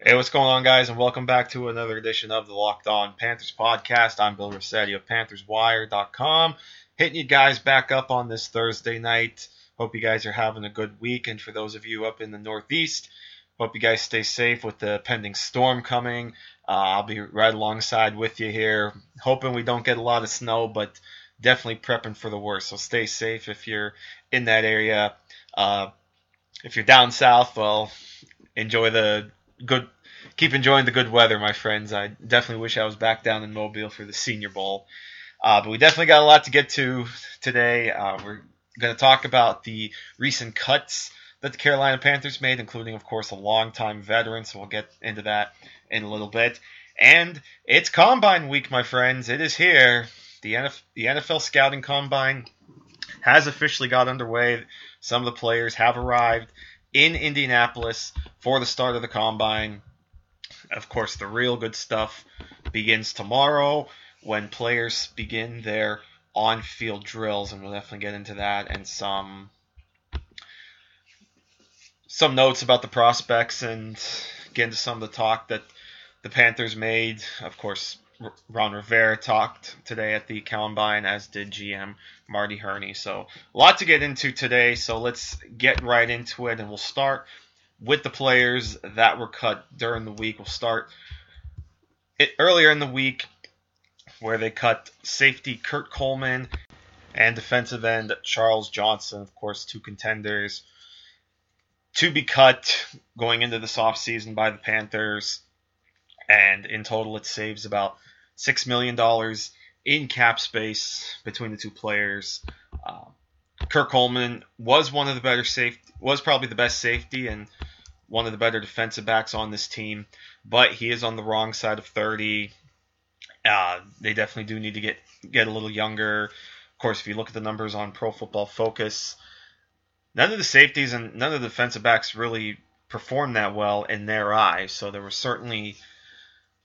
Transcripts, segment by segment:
Hey, what's going on, guys, and welcome back to another edition of the Locked On Panthers podcast. I'm Bill Rossetti of PanthersWire.com, hitting you guys back up on this Thursday night. Hope you guys are having a good week, and for those of you up in the Northeast, hope you guys stay safe with the pending storm coming. Uh, I'll be right alongside with you here, hoping we don't get a lot of snow, but definitely prepping for the worst. So stay safe if you're in that area. Uh, if you're down south, well, enjoy the good keep enjoying the good weather, my friends. I definitely wish I was back down in Mobile for the Senior Bowl. Uh, but we definitely got a lot to get to today. Uh, we're going to talk about the recent cuts that the Carolina Panthers made, including, of course, a longtime veteran. So we'll get into that in a little bit. And it's Combine Week, my friends. It is here. The the NFL Scouting Combine has officially got underway. Some of the players have arrived in Indianapolis for the start of the combine. Of course, the real good stuff begins tomorrow when players begin their on field drills, and we'll definitely get into that and some some notes about the prospects and get into some of the talk that the Panthers made. Of course, Ron Rivera talked today at the Combine, as did GM Marty Hurney. So a lot to get into today. So let's get right into it, and we'll start with the players that were cut during the week. We'll start it earlier in the week where they cut safety Kurt Coleman and defensive end Charles Johnson, of course, two contenders to be cut going into this offseason by the Panthers. And in total, it saves about $6 million in cap space between the two players. Uh, Kurt Coleman was one of the better safety, was probably the best safety and one of the better defensive backs on this team, but he is on the wrong side of 30. Uh, they definitely do need to get get a little younger. Of course, if you look at the numbers on Pro Football Focus, none of the safeties and none of the defensive backs really performed that well in their eyes. So there was certainly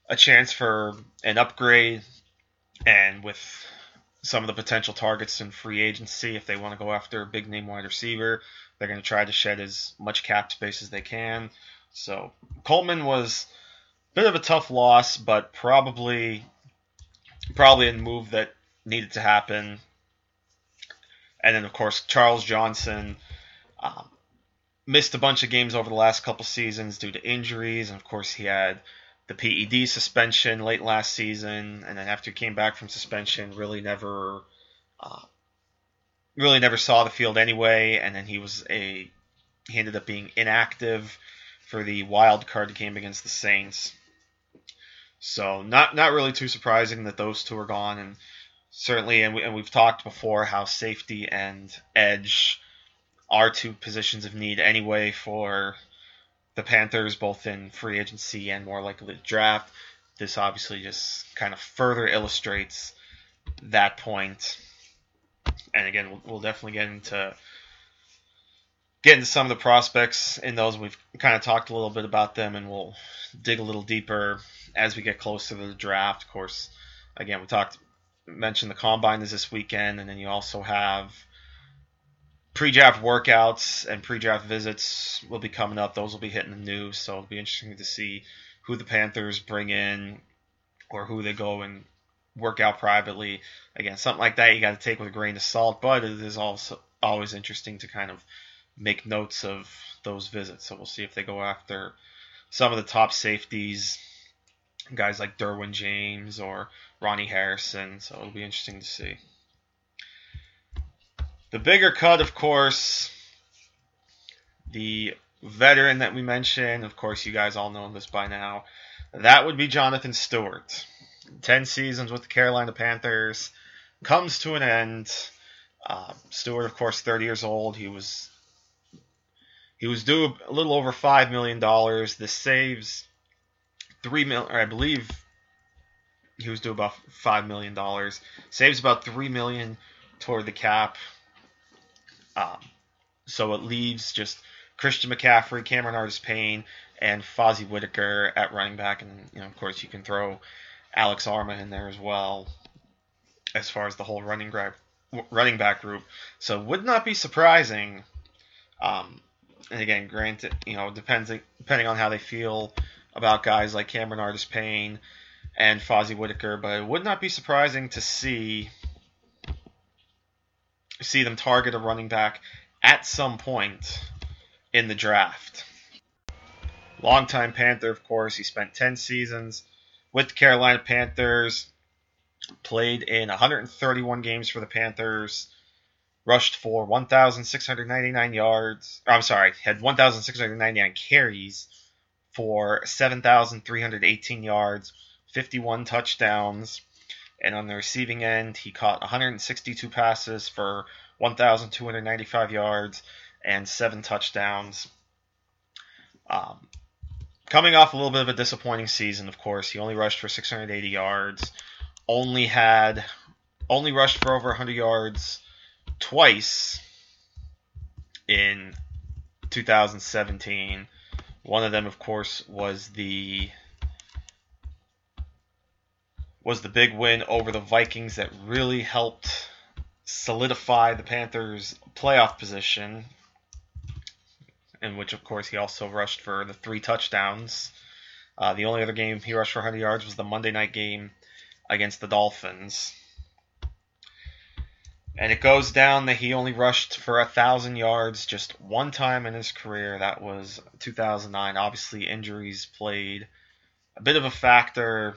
a chance for an upgrade, and with some of the potential targets in free agency, if they want to go after a big name wide receiver, they're going to try to shed as much cap space as they can. So Coleman was a bit of a tough loss, but probably probably a move that needed to happen. And then of course Charles Johnson um, missed a bunch of games over the last couple seasons due to injuries, and of course he had the PED suspension late last season, and then after he came back from suspension, really never uh, really never saw the field anyway, and then he was a he ended up being inactive for the wild card game against the Saints. So not not really too surprising that those two are gone, and certainly, and, we, and we've talked before how safety and edge are two positions of need anyway for the Panthers, both in free agency and more likely the draft. This obviously just kind of further illustrates that point. and again, we'll, we'll definitely get into get into some of the prospects in those. We've kind of talked a little bit about them, and we'll dig a little deeper as we get closer to the draft. Of course, again, we talked mentioned the combine is this weekend, and then you also have pre-draft workouts and pre-draft visits will be coming up. Those will be hitting the news, so it'll be interesting to see who the Panthers bring in or who they go and work out privately. Again, something like that you got to take with a grain of salt, but it is also always interesting to kind of make notes of those visits. So we'll see if they go after some of the top safeties, guys like Derwin James or Ronnie Harrison. So it'll be interesting to see. The bigger cut, of course, the veteran that we mentioned, of course, you guys all know this by now. That would be Jonathan Stewart. 10 seasons with the Carolina Panthers comes to an end. Uh, Stewart, of course, 30 years old. He was he was due a little over five million dollars. This saves three million, or I believe he was due about five million dollars. Saves about three million toward the cap. Um, so it leaves just Christian McCaffrey, Cameron Artis-Payne, and Fozzie Whitaker at running back, and you know, of course, you can throw Alex Armah in there as well, as far as the whole running back running back group. So would not be surprising. Um, and again, granted, you know, depends depending on how they feel about guys like Cameron Artis-Payne and Fozzie Whitaker, but it would not be surprising to see see them target a running back at some point in the draft. Longtime Panther, of course. He spent 10 seasons with the Carolina Panthers, played in 131 games for the Panthers, rushed for 1,699 yards. I'm sorry, had 1,699 carries for 7,318 yards, 51 touchdowns. And on the receiving end, he caught 162 passes for 1,295 yards and seven touchdowns. Um, coming off a little bit of a disappointing season, of course, he only rushed for 680 yards, only had only rushed for over 100 yards twice in 2017. One of them, of course, was the was the big win over the Vikings that really helped solidify the Panthers' playoff position. In which, of course, he also rushed for the three touchdowns. Uh, the only other game he rushed for 100 yards was the Monday night game against the Dolphins. And it goes down that he only rushed for a thousand yards just one time in his career. That was 2009. Obviously, injuries played a bit of a factor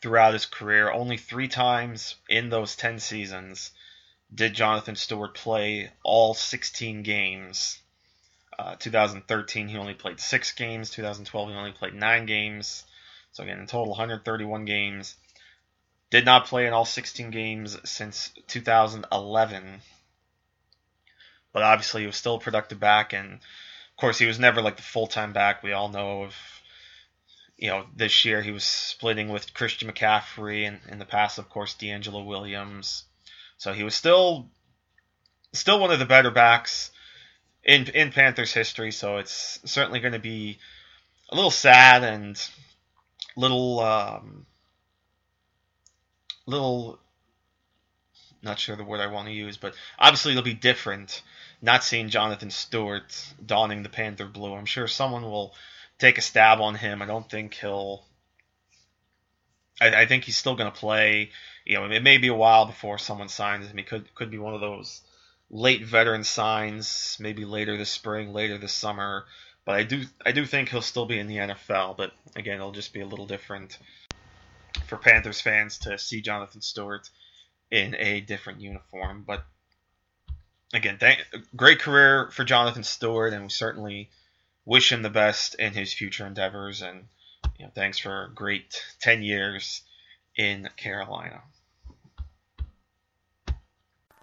throughout his career. Only three times in those 10 seasons did Jonathan Stewart play all 16 games. Uh, 2013, he only played six games. 2012, he only played nine games. So, again, in total, 131 games. Did not play in all 16 games since 2011. But obviously, he was still a productive back. And, of course, he was never like the full time back. We all know of, you know, this year he was splitting with Christian McCaffrey. And in the past, of course, DeAngelo Williams. So he was still still one of the better backs in in Panthers history. So it's certainly going to be a little sad and little um, little not sure the word I want to use, but obviously it'll be different not seeing Jonathan Stewart donning the Panther blue. I'm sure someone will take a stab on him. I don't think he'll. I, I think he's still going to play. You know, it may be a while before someone signs him. He could could be one of those late veteran signs, maybe later this spring, later this summer. But I do I do think he'll still be in the NFL. But again, it'll just be a little different for Panthers fans to see Jonathan Stewart in a different uniform. But again, thank, great career for Jonathan Stewart, and we certainly wish him the best in his future endeavors. And you know, thanks for great ten years in Carolina.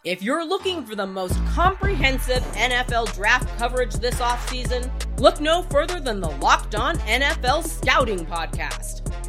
If you're looking for the most comprehensive NFL draft coverage this offseason, look no further than the Locked On NFL Scouting Podcast.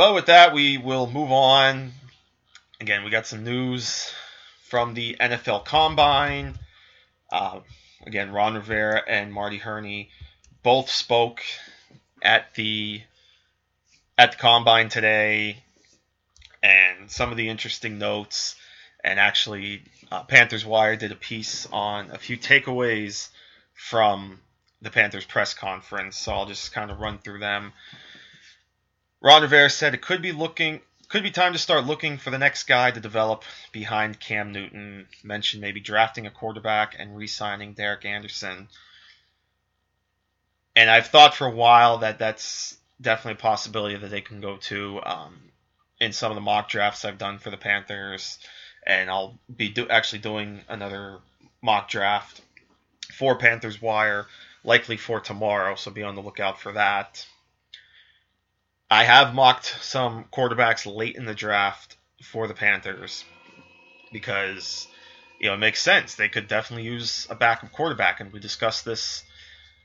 But with that, we will move on. Again, we got some news from the NFL Combine. Uh, again, Ron Rivera and Marty Hurney both spoke at the at the combine today, and some of the interesting notes. And actually, uh, Panthers Wire did a piece on a few takeaways from the Panthers press conference. So I'll just kind of run through them. Ron Rivera said it could be looking could be time to start looking for the next guy to develop behind Cam Newton. Mentioned maybe drafting a quarterback and re-signing Derek Anderson and I've thought for a while that that's definitely a possibility that they can go to um, in some of the mock drafts I've done for the Panthers, and I'll be do- actually doing another mock draft for Panthers Wire, likely for tomorrow. So be on the lookout for that. I have mocked some quarterbacks late in the draft for the Panthers because you know it makes sense. They could definitely use a backup quarterback, and we discussed this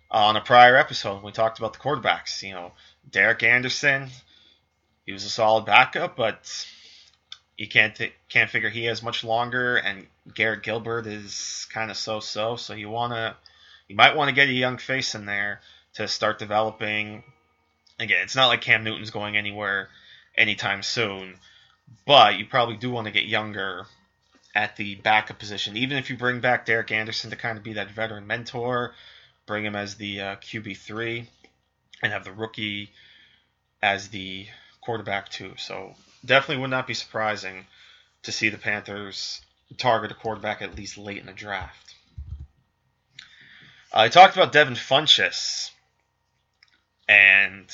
on a prior episode. We talked about the quarterbacks. You know, Derek Anderson, he was a solid backup, but you can't th- can't figure he has much longer. And Garrett Gilbert is kind of so-so. So you wanna you might want to get a young face in there to start developing. Again, it's not like Cam Newton's going anywhere anytime soon, but you probably do want to get younger at the backup position. Even if you bring back Derek Anderson to kind of be that veteran mentor, bring him as the uh, QB three, and have the rookie as the quarterback too. So definitely would not be surprising to see the Panthers target a quarterback at least late in the draft. I talked about Devin Funchess, and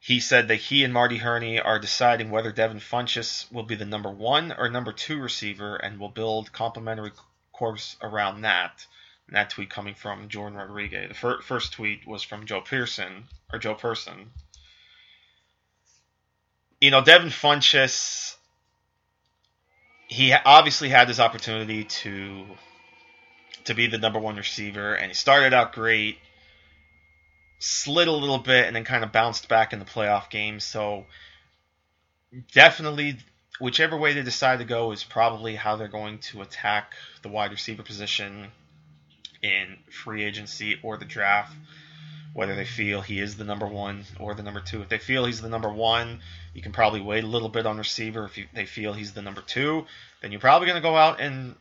he said that he and Marty Hurney are deciding whether Devin Funchess will be the number one or number two receiver, and will build complementary corps around that. And that tweet coming from Jordan Rodriguez. The fir- first tweet was from Joe Pearson or Joe Person. You know, Devin Funchess. He obviously had his opportunity to to be the number one receiver, and he started out great, slid a little bit, and then kind of bounced back in the playoff game. So definitely, whichever way they decide to go is probably how they're going to attack the wide receiver position in free agency or the draft. Whether they feel he is the number one or the number two. If they feel he's the number one, you can probably wait a little bit on receiver. If you, they feel he's the number two, then you're probably going to go out and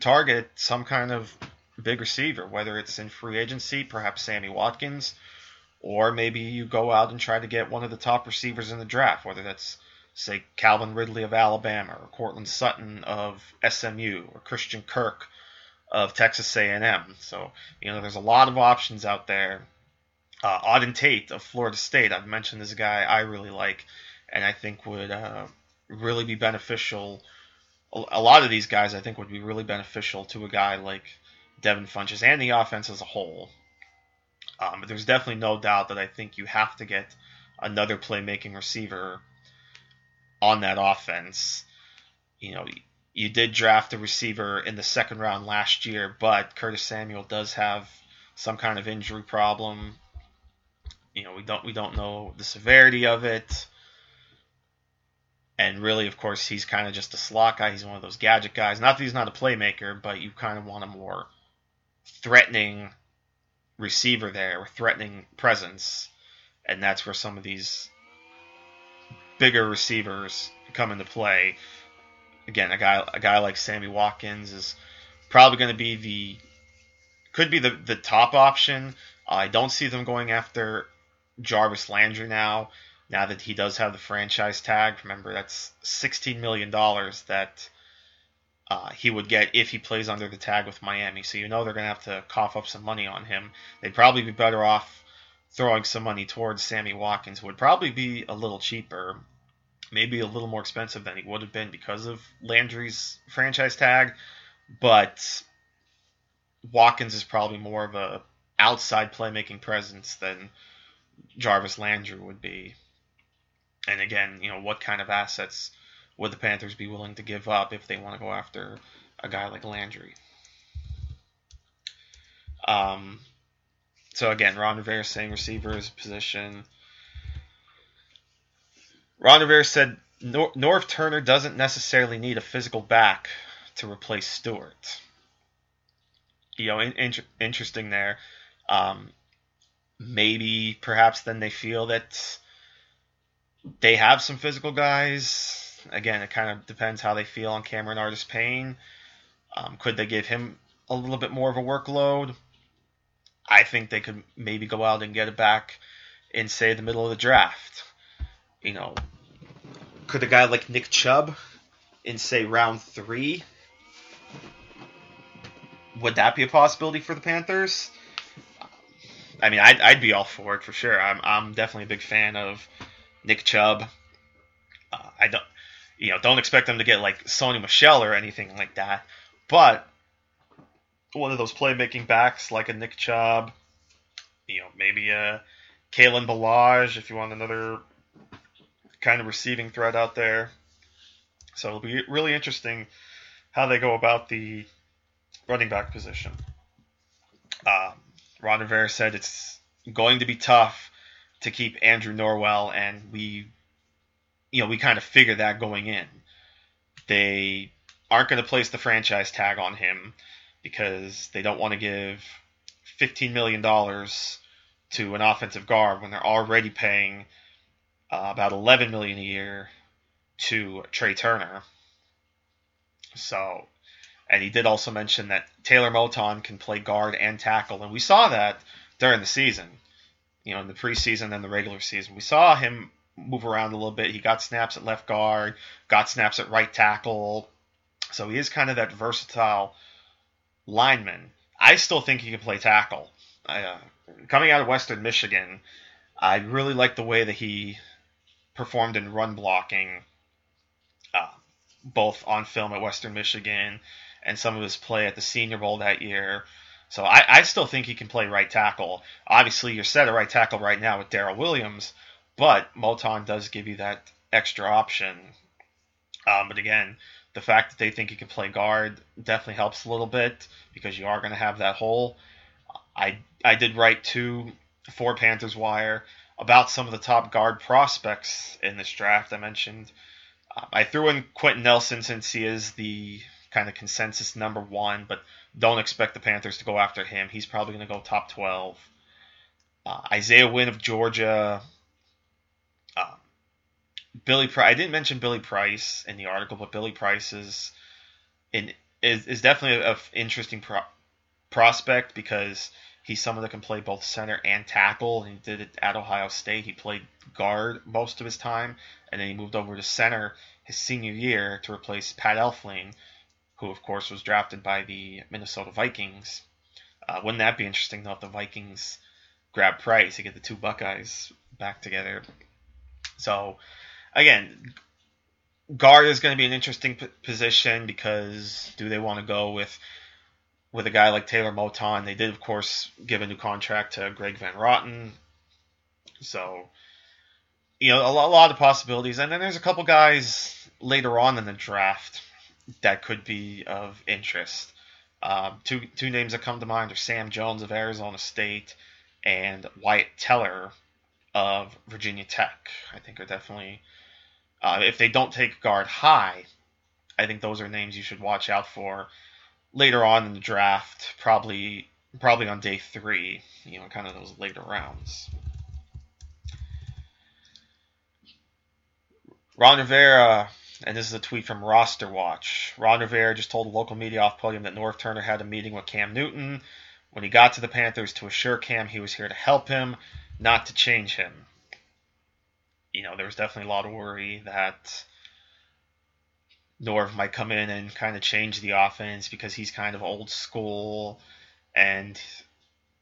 target some kind of big receiver, whether it's in free agency, perhaps Sammy Watkins, or maybe you go out and try to get one of the top receivers in the draft, whether that's say Calvin Ridley of Alabama or Courtland Sutton of SMU or Christian Kirk of Texas A&M. So you know there's a lot of options out there. Uh, Auden Tate of Florida State, I've mentioned this guy I really like, and I think would uh, really be beneficial. A lot of these guys I think would be really beneficial to a guy like Devin Funchess and the offense as a whole. Um, but there's definitely no doubt that I think you have to get another playmaking receiver on that offense. You know, you did draft a receiver in the second round last year, but Curtis Samuel does have some kind of injury problem. You know, we don't we don't know the severity of it. And really, of course, he's kind of just a slot guy. He's one of those gadget guys. Not that he's not a playmaker, but you kind of want a more threatening receiver there, threatening presence. And that's where some of these bigger receivers come into play. Again, a guy a guy like Sammy Watkins is probably going to be the could be the the top option. I don't see them going after Jarvis Landry now. Now that he does have the franchise tag, remember that's sixteen million dollars that uh, he would get if he plays under the tag with Miami. So you know they're going to have to cough up some money on him. They'd probably be better off throwing some money towards Sammy Watkins. Would probably be a little cheaper, maybe a little more expensive than he would have been because of Landry's franchise tag, but Watkins is probably more of a outside playmaking presence than Jarvis Landry would be. And again, you know, what kind of assets would the Panthers be willing to give up if they want to go after a guy like Landry? Um, so again, Ron Rivera saying receivers position. Ron Rivera said Nor- Norv Turner doesn't necessarily need a physical back to replace Stewart. You know, in- in- interesting there. Um, maybe perhaps then they feel that they have some physical guys. Again, it kind of depends how they feel on Cameron Artis Payne. Um, could they give him a little bit more of a workload? I think they could maybe go out and get it back in, say, the middle of the draft. You know, could a guy like Nick Chubb in, say, round three, would that be a possibility for the Panthers? I mean, I'd, I'd be all for it for sure. I'm, I'm definitely a big fan of Nick Chubb. Uh, I don't, you know, don't expect them to get like Sony Michel or anything like that, but one of those playmaking backs like a Nick Chubb, you know, maybe a Kalen Ballage if you want another kind of receiving threat out there. So it'll be really interesting how they go about the running back position. Um, Ron Rivera said it's going to be tough to keep Andrew Norwell, and we, you know, we kind of figured that going in. They aren't going to place the franchise tag on him because they don't want to give $15 million to an offensive guard when they're already paying uh, about 11 million a year to Trai Turner. So, and he did also mention that Taylor Moton can play guard and tackle, and we saw that during the season. You know, in the preseason and the regular season, we saw him move around a little bit. He got snaps at left guard, got snaps at right tackle. So he is kind of that versatile lineman. I still think he can play tackle. Uh, coming out of Western Michigan, I really like the way that he performed in run blocking, uh, both on film at Western Michigan and some of his play at the Senior Bowl that year. So I, I still think he can play right tackle. Obviously, you're set at right tackle right now with Daryl Williams, but Moton does give you that extra option. Um, but again, the fact that they think he can play guard definitely helps a little bit because you are going to have that hole. I I did write to for Panthers Wire about some of the top guard prospects in this draft. I mentioned uh, I threw in Quenton Nelson since he is the kind of consensus number one, but don't expect the Panthers to go after him. He's probably going to go top 12. Uh, Isaiah Wynn of Georgia. Billy Price. I didn't mention Billy Price in the article, but Billy Price is in, is, is definitely an interesting pro- prospect because he's someone that can play both center and tackle. And he did it at Ohio State. He played guard most of his time, and then he moved over to center his senior year to replace Pat Elflein, who of course was drafted by the Minnesota Vikings. Uh, wouldn't that be interesting though if the Vikings grab Price to get the two Buckeyes back together? So again, guard is going to be an interesting p- position because do they want to go with with a guy like Taylor Moton. They did, of course, give a new contract to Greg Van Roten. So, you know, a lot, of possibilities. And then there's a couple guys later on in the draft that could be of interest. Um, two two names that come to mind are Sam Jones of Arizona State and Wyatt Teller of Virginia Tech. I think are definitely uh, if they don't take guard high, I think those are names you should watch out for later on in the draft, probably probably on day three, you know, kind of those later rounds. Ron Rivera, and this is a tweet from Roster Watch. Ron Rivera just told a local media off podium that Norv Turner had a meeting with Cam Newton when he got to the Panthers to assure Cam he was here to help him, not to change him. You know, there was definitely a lot of worry that Norv might come in and kind of change the offense because he's kind of old school and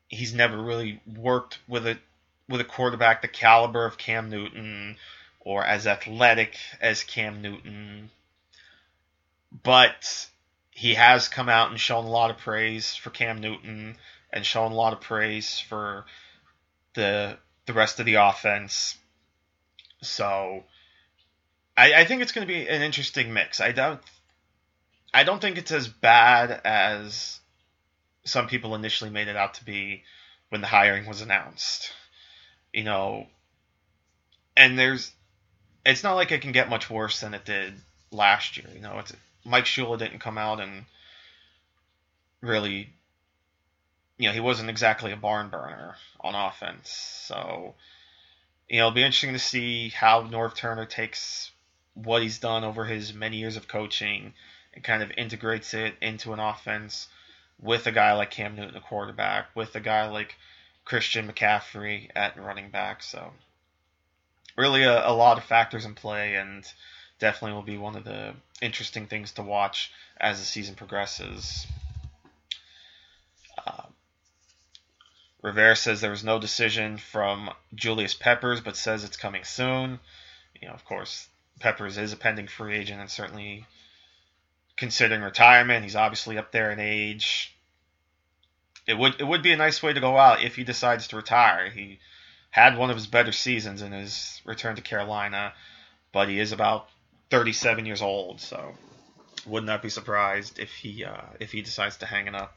he's never really worked with a with a quarterback the caliber of Cam Newton or as athletic as Cam Newton. But he has come out and shown a lot of praise for Cam Newton and shown a lot of praise for the the rest of the offense. So I, I think it's going to be an interesting mix. I don't I don't think it's as bad as some people initially made it out to be when the hiring was announced. You know, and there's it's not like it can get much worse than it did last year. You know, it's Mike Shula didn't come out and really you know, he wasn't exactly a barn burner on offense. So, you know, it'll be interesting to see how Norv Turner takes what he's done over his many years of coaching and kind of integrates it into an offense with a guy like Cam Newton, the quarterback, with a guy like Christian McCaffrey at running back. So, really, a, a lot of factors in play, and definitely will be one of the interesting things to watch as the season progresses. Uh, Rivera says there was no decision from Julius Peppers, but says it's coming soon. You know, of course, Peppers is a pending free agent and certainly considering retirement. He's obviously up there in age. It would it would be a nice way to go out if he decides to retire. He had one of his better seasons in his return to Carolina, but he is about 37 years old, so would not be surprised if he uh, if he decides to hang it up.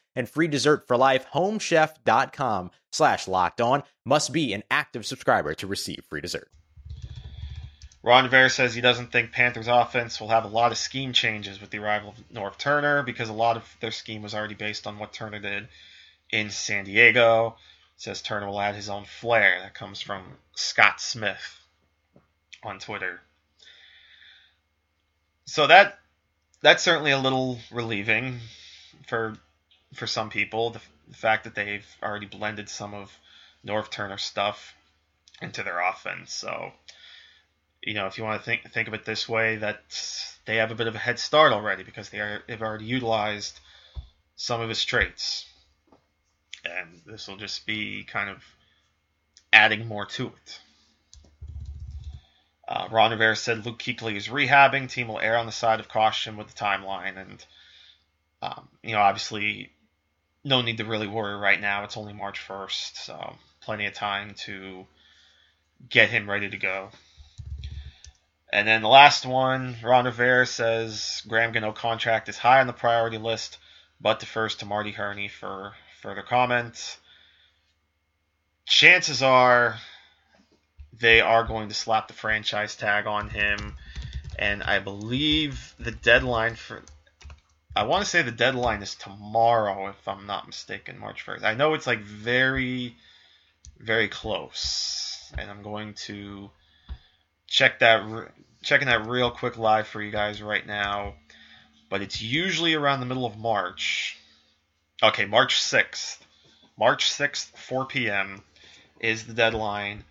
and free dessert for life. Homechef.com slash locked on must be an active subscriber to receive free dessert. Ron Rivera says he doesn't think Panthers offense will have a lot of scheme changes with the arrival of Norv Turner because a lot of their scheme was already based on what Turner did in San Diego. Says Turner will add his own flair. That comes from Scott Smith on Twitter. So that that's certainly a little relieving for for some people. The, the fact that they've already blended some of Norv Turner stuff into their offense. So, you know, if you want to think think of it this way, that they have a bit of a head start already because they are they've already utilized some of his traits, and this will just be kind of adding more to it. Uh, Ron Rivera said Luke Kuechly is rehabbing. Team will err on the side of caution with the timeline, and um, you know, obviously, no need to really worry right now. It's only March 1st, so plenty of time to get him ready to go. And then the last one, Ron Rivera says Graham Gano contract is high on the priority list, but defers to Marty Hurney for further comment. Chances are they are going to slap the franchise tag on him, and I believe the deadline for I want to say the deadline is tomorrow, if I'm not mistaken, March 1st. I know it's like very, very close, and I'm going to check that, checking that real quick live for you guys right now. But it's usually around the middle of March. Okay, March 6th. March 6th, 4 p.m. is the deadline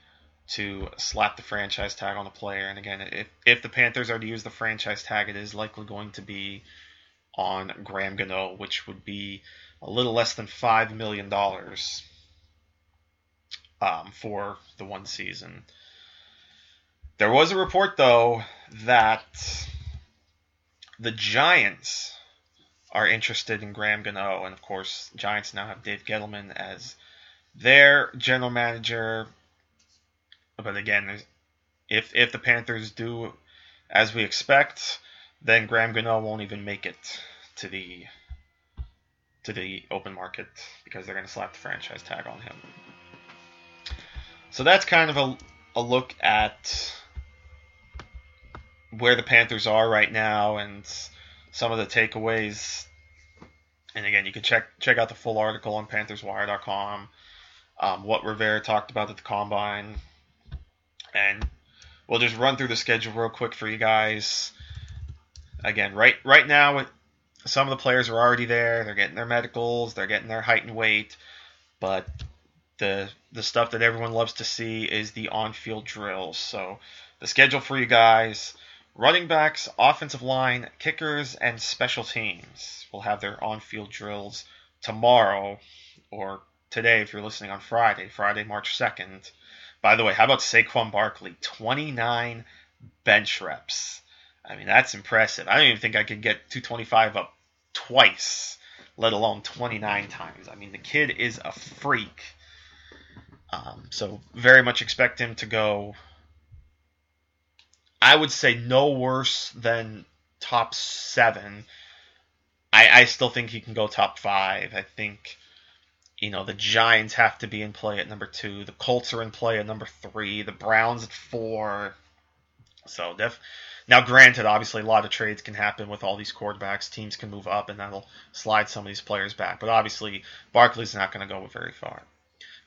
to slap the franchise tag on the player. And again, if, if the Panthers are to use the franchise tag, it is likely going to be on Graham Gano, which would be a little less than $5 million um, for the one season. There was a report, though, that the Giants are interested in Graham Gano, and of course, Giants now have Dave Gettleman as their general manager. But again, if if the Panthers do as we expect, then Graham Gano won't even make it to the to the open market because they're going to slap the franchise tag on him. So that's kind of a, a look at where the Panthers are right now and some of the takeaways. And again, you can check check out the full article on PanthersWire.com. Um, what Rivera talked about at the combine, and we'll just run through the schedule real quick for you guys again, right right now, some of the players are already there. They're getting their medicals. They're getting their height and weight. But the the stuff that everyone loves to see is the on-field drills. So the schedule for you guys: running backs, offensive line, kickers, and special teams will have their on-field drills tomorrow or today if you're listening on Friday, Friday, March 2nd. By the way, how about Saquon Barkley? 29 bench reps. I mean, that's impressive. I don't even think I could get 225 up twice, let alone 29 times. I mean, the kid is a freak. Um, so very much expect him to go I would say no worse than top seven. I, I still think he can go top five. I think, you know, the Giants have to be in play at number two. The Colts are in play at number three. The Browns at four. So def- now, granted, obviously a lot of trades can happen with all these quarterbacks. Teams can move up, and that'll slide some of these players back. But obviously, Barkley's not going to go very far.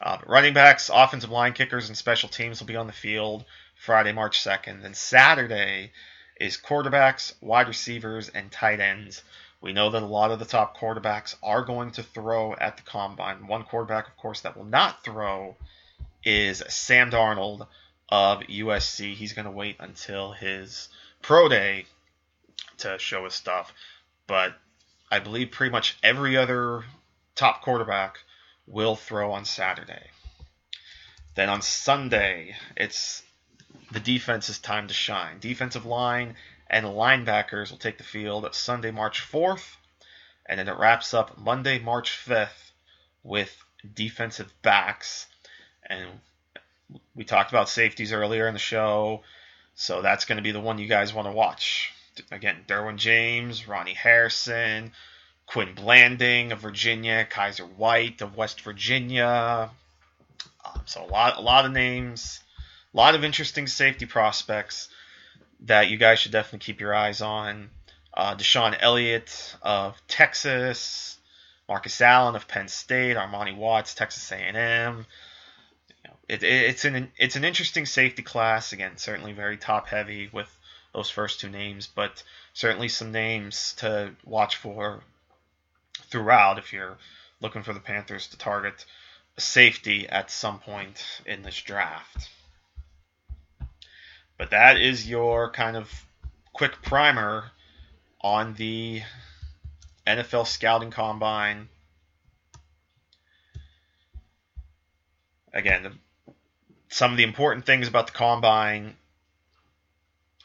Uh, running backs, offensive line kickers, and special teams will be on the field Friday, March 2nd. Then Saturday is quarterbacks, wide receivers, and tight ends. We know that a lot of the top quarterbacks are going to throw at the combine. One quarterback, of course, that will not throw is Sam Darnold of USC. He's going to wait until his pro day to show his stuff. But I believe pretty much every other top quarterback will throw on Saturday. Then on Sunday, it's the defense's time to shine. Defensive line and linebackers will take the field Sunday, March 4th, and then it wraps up Monday, March 5th with defensive backs. And we talked about safeties earlier in the show, so that's going to be the one you guys want to watch. Again, Derwin James, Ronnie Harrison, Quin Blanding of Virginia, Kyzir White of West Virginia. Um, so a lot, a lot of names, a lot of interesting safety prospects that you guys should definitely keep your eyes on. Uh, DeShon Elliott of Texas, Marcus Allen of Penn State, Armani Watts, Texas A&M. It, it, it's an it's an interesting safety class. Again, certainly very top heavy with those first two names, but certainly some names to watch for throughout if you're looking for the Panthers to target a safety at some point in this draft. But that is your kind of quick primer on the NFL scouting combine. Again, the, some of the important things about the combine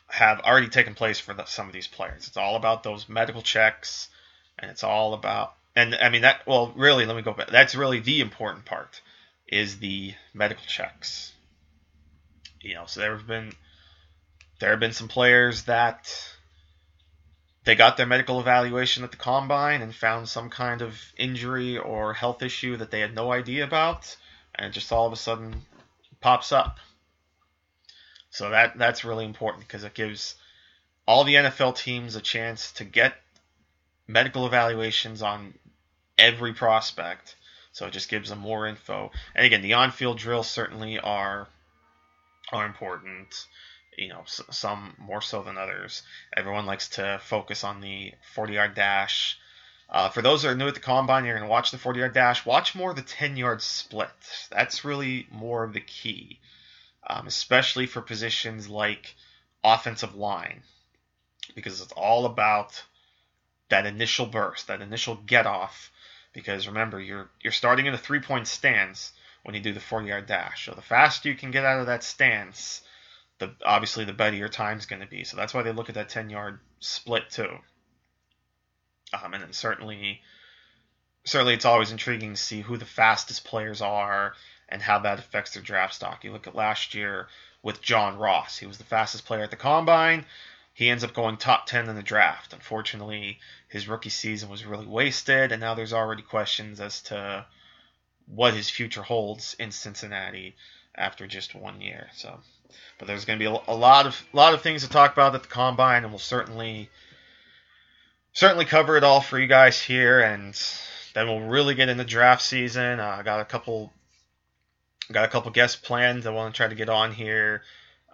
have already taken place for the, some of these players. It's all about those medical checks, and it's all about and I mean that. Well, really, let me go back. That's really the important part is the medical checks. You know, so there have been there have been some players that they got their medical evaluation at the combine and found some kind of injury or health issue that they had no idea about, and just all of a sudden pops up. So that that's really important because it gives all the NFL teams a chance to get medical evaluations on every prospect. So it just gives them more info. And again, the on-field drills certainly are are important. You know, some more so than others. Everyone likes to focus on the 40-yard dash. Uh, for those that are new at the combine, you're going to watch the 40-yard dash. Watch more of the 10-yard split. That's really more of the key, um, especially for positions like offensive line, because it's all about that initial burst, that initial get off because remember you're you're starting in a three point stance when you do the 40 yard dash. So the faster you can get out of that stance, the obviously the better your time's going to be. So that's why they look at that 10 yard split too. Um, and then certainly certainly it's always intriguing to see who the fastest players are and how that affects their draft stock. You look at last year with John Ross. He was the fastest player at the combine. He ends up going top 10 in the draft. Unfortunately, his rookie season was really wasted, and now there's already questions as to what his future holds in Cincinnati after just one year. So, but there's going to be a lot of a lot of things to talk about at the combine, and we'll certainly certainly cover it all for you guys here, and then we'll really get into draft season. Uh, I got a couple got a couple guest plans I want to try to get on here.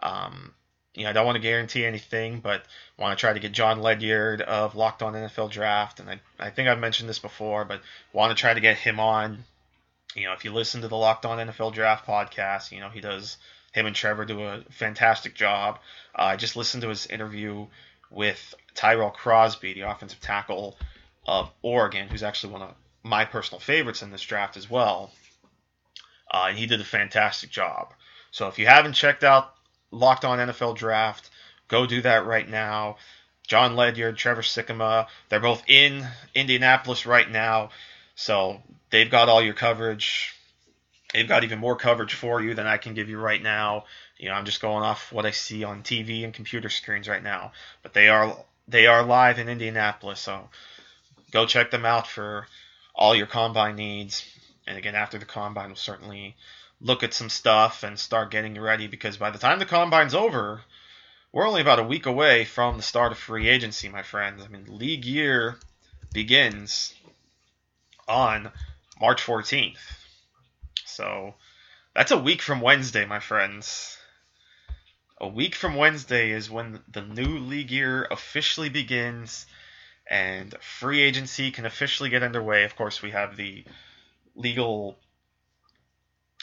Um, you know, I don't want to guarantee anything, but I want to try to get John Ledyard of Locked On NFL Draft, and I, I think I've mentioned this before, but want to try to get him on. You know, if you listen to the Locked On NFL Draft podcast, you know he does. Him and Trevor do a fantastic job. Uh, I just listened to his interview with Tyrell Crosby, the offensive tackle of Oregon, who's actually one of my personal favorites in this draft as well. Uh, and he did a fantastic job. So if you haven't checked out Locked On NFL Draft. Go do that right now. John Ledyard, Trevor Sikkema, they're both in Indianapolis right now, so they've got all your coverage. They've got even more coverage for you than I can give you right now. You know, I'm just going off what I see on TV and computer screens right now. But they are they are live in Indianapolis, so go check them out for all your combine needs. And again, after the combine, we'll certainly look at some stuff and start getting ready because by the time the combine's over, we're only about a week away from the start of free agency, my friends. I mean, league year begins on March 14th. So that's a week from Wednesday, my friends. A week from Wednesday is when the new league year officially begins and free agency can officially get underway. Of course, we have the legal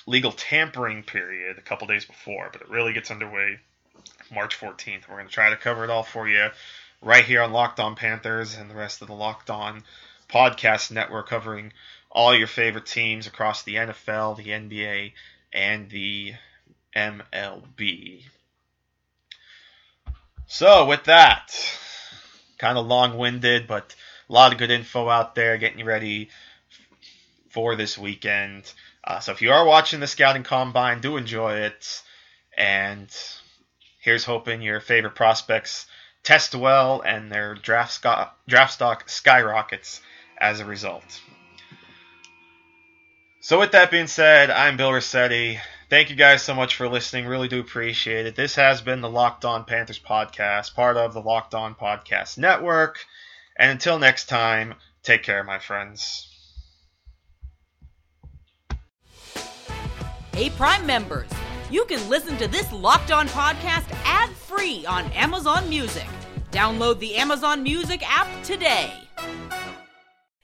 legal tampering period a couple days before, but it really gets underway March 14th. We're going to try to cover it all for you right here on Locked On Panthers and the rest of the Locked On podcast network covering all your favorite teams across the NFL, the NBA, and the MLB. So, with that, kind of long winded, but a lot of good info out there getting you ready for this weekend. Uh, so, if you are watching the Scouting Combine, do enjoy it. And here's hoping your favorite prospects test well and their draft, sco- draft stock skyrockets as a result. So, with that being said, I'm Bill Rossetti. Thank you guys so much for listening. Really do appreciate it. This has been the Locked On Panthers podcast, part of the Locked On Podcast Network. And until next time, take care, my friends. Hey, Prime members, you can listen to this Locked On podcast ad free on Amazon Music. Download the Amazon Music app today.